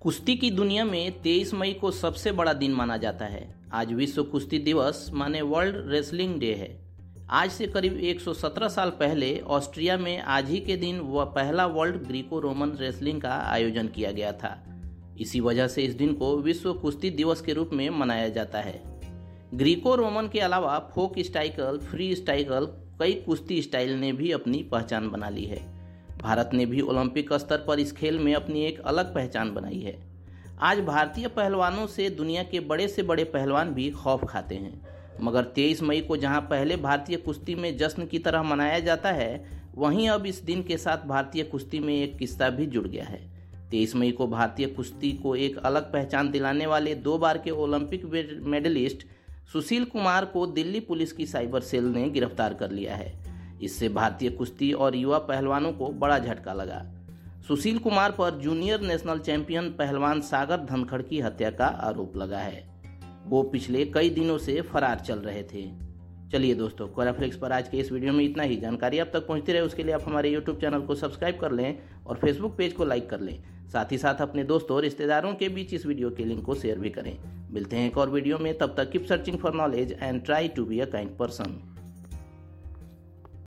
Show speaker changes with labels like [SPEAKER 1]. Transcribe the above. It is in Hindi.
[SPEAKER 1] कुश्ती की दुनिया में 23 मई को सबसे बड़ा दिन माना जाता है। आज विश्व कुश्ती दिवस माने वर्ल्ड रेसलिंग डे है। आज से करीब 117 साल पहले ऑस्ट्रिया में आज ही के दिन वह पहला वर्ल्ड ग्रीको रोमन रेसलिंग का आयोजन किया गया था। इसी वजह से इस दिन को विश्व कुश्ती दिवस के रूप में मनाया जाता है। ग्रीको रोमन के अलावा फोक स्टाइकल, फ्री स्टाइकल, कई कुश्ती स्टाइल ने भी अपनी पहचान बना ली है। भारत ने भी ओलंपिक स्तर पर इस खेल में अपनी एक अलग पहचान बनाई है। आज भारतीय पहलवानों से दुनिया के बड़े से बड़े पहलवान भी खौफ खाते हैं। मगर 23 मई को जहाँ पहले भारतीय कुश्ती में जश्न की तरह मनाया जाता है, वहीं अब इस दिन के साथ भारतीय कुश्ती में एक किस्सा भी जुड़ गया है। 23 मई को भारतीय कुश्ती को एक अलग पहचान दिलाने वाले दो बार के ओलंपिक मेडलिस्ट सुशील कुमार को दिल्ली पुलिस की साइबर सेल ने गिरफ़्तार कर लिया है। इससे भारतीय कुश्ती और युवा पहलवानों को बड़ा झटका लगा। सुशील कुमार पर जूनियर नेशनल चैंपियन पहलवान सागर धनखड़ की हत्या का आरोप लगा है। वो पिछले कई दिनों से फरार चल रहे थे। चलिए दोस्तों कोराफ्लिक्स पर आज के इस वीडियो में इतना ही। जानकारी आप तक पहुँचती रहे, उसके लिए आप हमारे यूट्यूब चैनल को सब्सक्राइब कर लें और फेसबुक पेज को लाइक कर लें। साथ ही साथ अपने दोस्तों और रिश्तेदारों के बीच इस वीडियो के लिंक को शेयर भी करें। मिलते हैं एक और वीडियो में। तब तक keep searching for knowledge and try to be a kind person